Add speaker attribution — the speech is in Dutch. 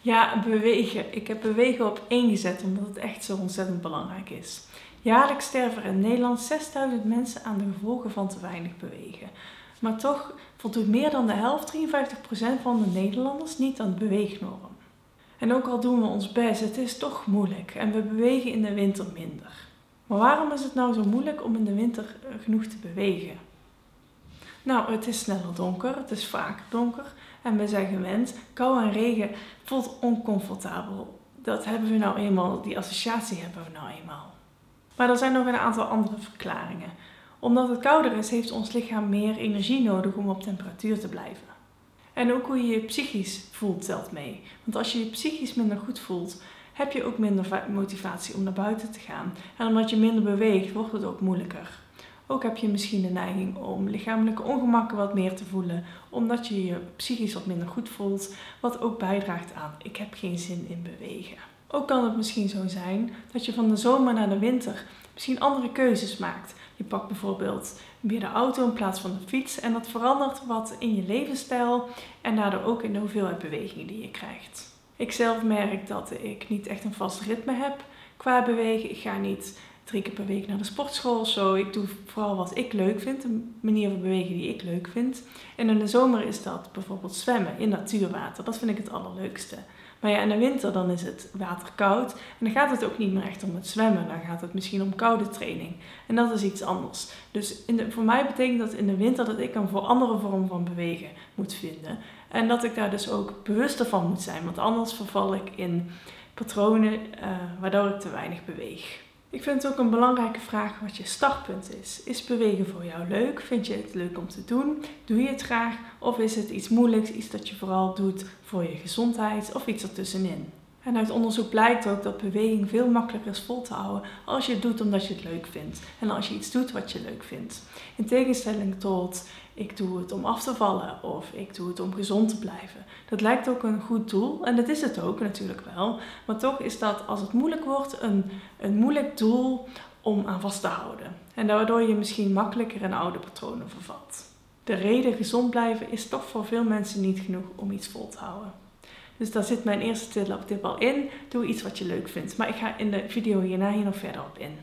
Speaker 1: Ja, bewegen. Ik heb bewegen op één gezet omdat het echt zo ontzettend belangrijk is. Jaarlijks sterven er in Nederland 6000 mensen aan de gevolgen van te weinig bewegen. Maar toch voldoet meer dan de helft, 53% van de Nederlanders, niet aan de beweegnorm. En ook al doen we ons best, het is toch moeilijk en we bewegen in de winter minder. Maar waarom is het nou zo moeilijk om in de winter genoeg te bewegen? Nou, het is sneller donker, het is vaker donker en we zijn gewend. Kou en regen voelt oncomfortabel. Dat hebben we nou eenmaal, die associatie hebben we nou eenmaal. Maar er zijn nog een aantal andere verklaringen. Omdat het kouder is, heeft ons lichaam meer energie nodig om op temperatuur te blijven. En ook hoe je je psychisch voelt telt mee. Want als je je psychisch minder goed voelt, heb je ook minder motivatie om naar buiten te gaan. En omdat je minder beweegt, wordt het ook moeilijker. Ook heb je misschien de neiging om lichamelijke ongemakken wat meer te voelen, omdat je je psychisch wat minder goed voelt, wat ook bijdraagt aan ik heb geen zin in bewegen. Ook kan het misschien zo zijn dat je van de zomer naar de winter misschien andere keuzes maakt. Je pakt bijvoorbeeld weer de auto in plaats van de fiets en dat verandert wat in je levensstijl en daardoor ook in de hoeveelheid beweging die je krijgt. Ik zelf merk dat ik niet echt een vast ritme heb qua bewegen. Ik ga niet drie keer per week naar de sportschool zo. Ik doe vooral wat ik leuk vind, een manier van bewegen die ik leuk vind. En in de zomer is dat bijvoorbeeld zwemmen in natuurwater. Dat vind ik het allerleukste. Maar ja, in de winter dan is het water koud. En dan gaat het ook niet meer echt om het zwemmen. Dan gaat het misschien om koude training. En dat is iets anders. Dus in de, voor mij betekent dat in de winter dat ik een voor andere vorm van bewegen moet vinden. En dat ik daar dus ook bewuster van moet zijn. Want anders verval ik in patronen uh, waardoor ik te weinig beweeg. Ik vind het ook een belangrijke vraag wat je startpunt is. Is bewegen voor jou leuk? Vind je het leuk om te doen? Doe je het graag? Of is het iets moeilijks, iets dat je vooral doet voor je gezondheid of iets ertussenin? En uit onderzoek blijkt ook dat beweging veel makkelijker is vol te houden als je het doet omdat je het leuk vindt. En als je iets doet wat je leuk vindt. In tegenstelling tot ik doe het om af te vallen of ik doe het om gezond te blijven. Dat lijkt ook een goed doel en dat is het ook natuurlijk wel. Maar toch is dat als het moeilijk wordt een, een moeilijk doel om aan vast te houden. En daardoor je misschien makkelijker in oude patronen vervalt. De reden gezond blijven is toch voor veel mensen niet genoeg om iets vol te houden. Dus daar zit mijn eerste tip al in. Doe iets wat je leuk vindt. Maar ik ga in de video hierna hier nog verder op in.